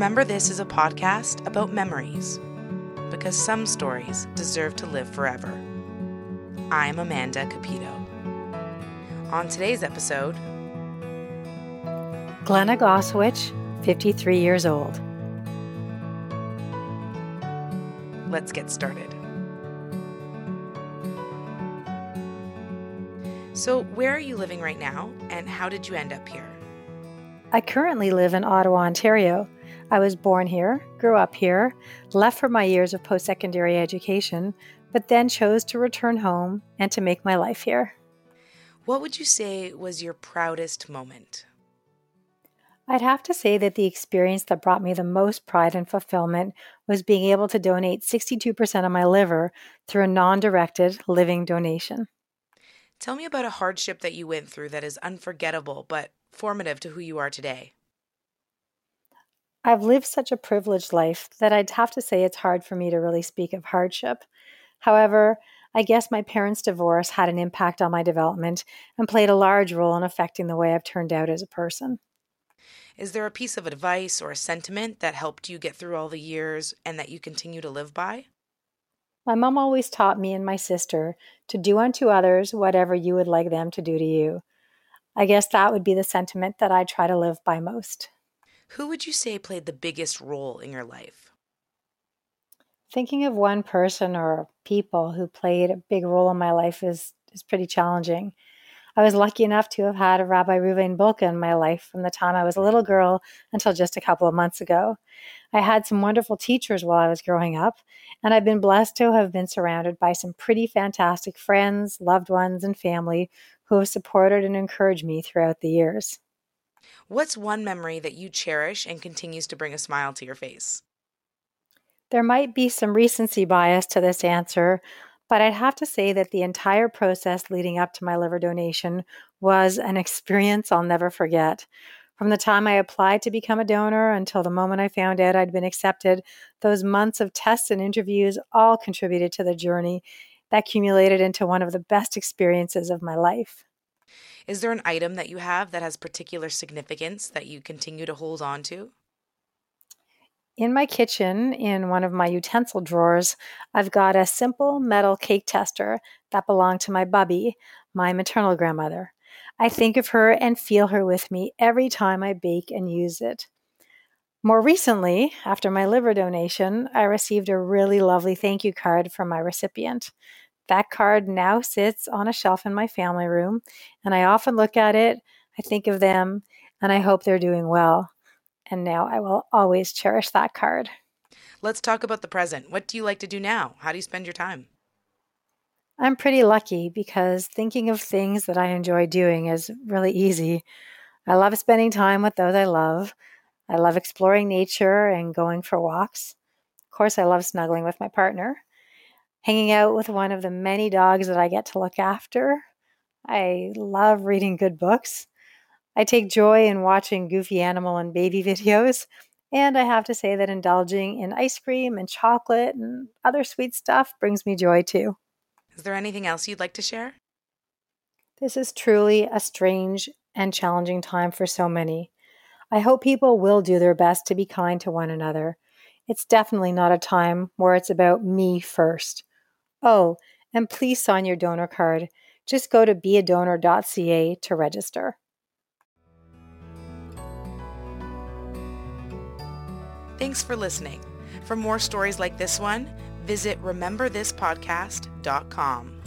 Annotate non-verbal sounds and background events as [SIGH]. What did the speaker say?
Remember This is a podcast about memories, because some stories deserve to live forever. I'm Amanda Cupido. On today's episode, Glenna Goswich, 53 years old. let's get started. So, where are you living right now, and how did you end up here? I currently live in Ottawa, Ontario. I was born here, grew up here, left for my years of post secondary education, but then chose to return home and to make my life here. What would you say was your proudest moment? I'd have to say that the experience that brought me the most pride and fulfillment was being able to donate 62% of my liver through a non directed living donation. Tell me about a hardship that you went through that is unforgettable but formative to who you are today. I've lived such a privileged life that I'd have to say it's hard for me to really speak of hardship. However, I guess my parents' divorce had an impact on my development and played a large role in affecting the way I've turned out as a person. Is there a piece of advice or a sentiment that helped you get through all the years and that you continue to live by? My mom always taught me and my sister to do unto others whatever you would like them to do to you. I guess that would be the sentiment that I try to live by most. Who would you say played the biggest role in your life? Thinking of one person or people who played a big role in my life is, is pretty challenging. I was lucky enough to have had a Rabbi Reuven Bulka in my life from the time I was a little girl until just a couple of months ago. I had some wonderful teachers while I was growing up, and I've been blessed to have been surrounded by some pretty fantastic friends, loved ones, and family who have supported and encouraged me throughout the years. What's one memory that you cherish and continues to bring a smile to your face? There might be some recency bias to this answer, but I'd have to say that the entire process leading up to my liver donation was an experience I'll never forget. From the time I applied to become a donor until the moment I found out I'd been accepted, those months of tests and interviews all contributed to the journey that accumulated into one of the best experiences of my life. Is there an item that you have that has particular significance that you continue to hold on to? In my kitchen, in one of my utensil drawers, I've got a simple metal cake tester that belonged to my bubby, my maternal grandmother. I think of her and feel her with me every time I bake and use it. More recently, after my liver donation, I received a really lovely thank you card from my recipient. That card now sits on a shelf in my family room, and I often look at it, I think of them, and I hope they're doing well and now I will always cherish that card. Let's talk about the present. What do you like to do now? How do you spend your time? I'm pretty lucky because thinking of things that I enjoy doing is really easy. I love spending time with those I love. I love exploring nature and going for walks. Of course, I love snuggling with my partner, hanging out with one of the many dogs that I get to look after. I love reading good books. I take joy in watching goofy animal and baby [LAUGHS] videos. And I have to say that indulging in ice cream and chocolate and other sweet stuff brings me joy too. Is there anything else you'd like to share? This is truly a strange and challenging time for so many. I hope people will do their best to be kind to one another. It's definitely not a time where it's about me first. Oh, and please sign your donor card. Just go to beadonor.ca to register. Thanks for listening. For more stories like this one, visit rememberthispodcast.com.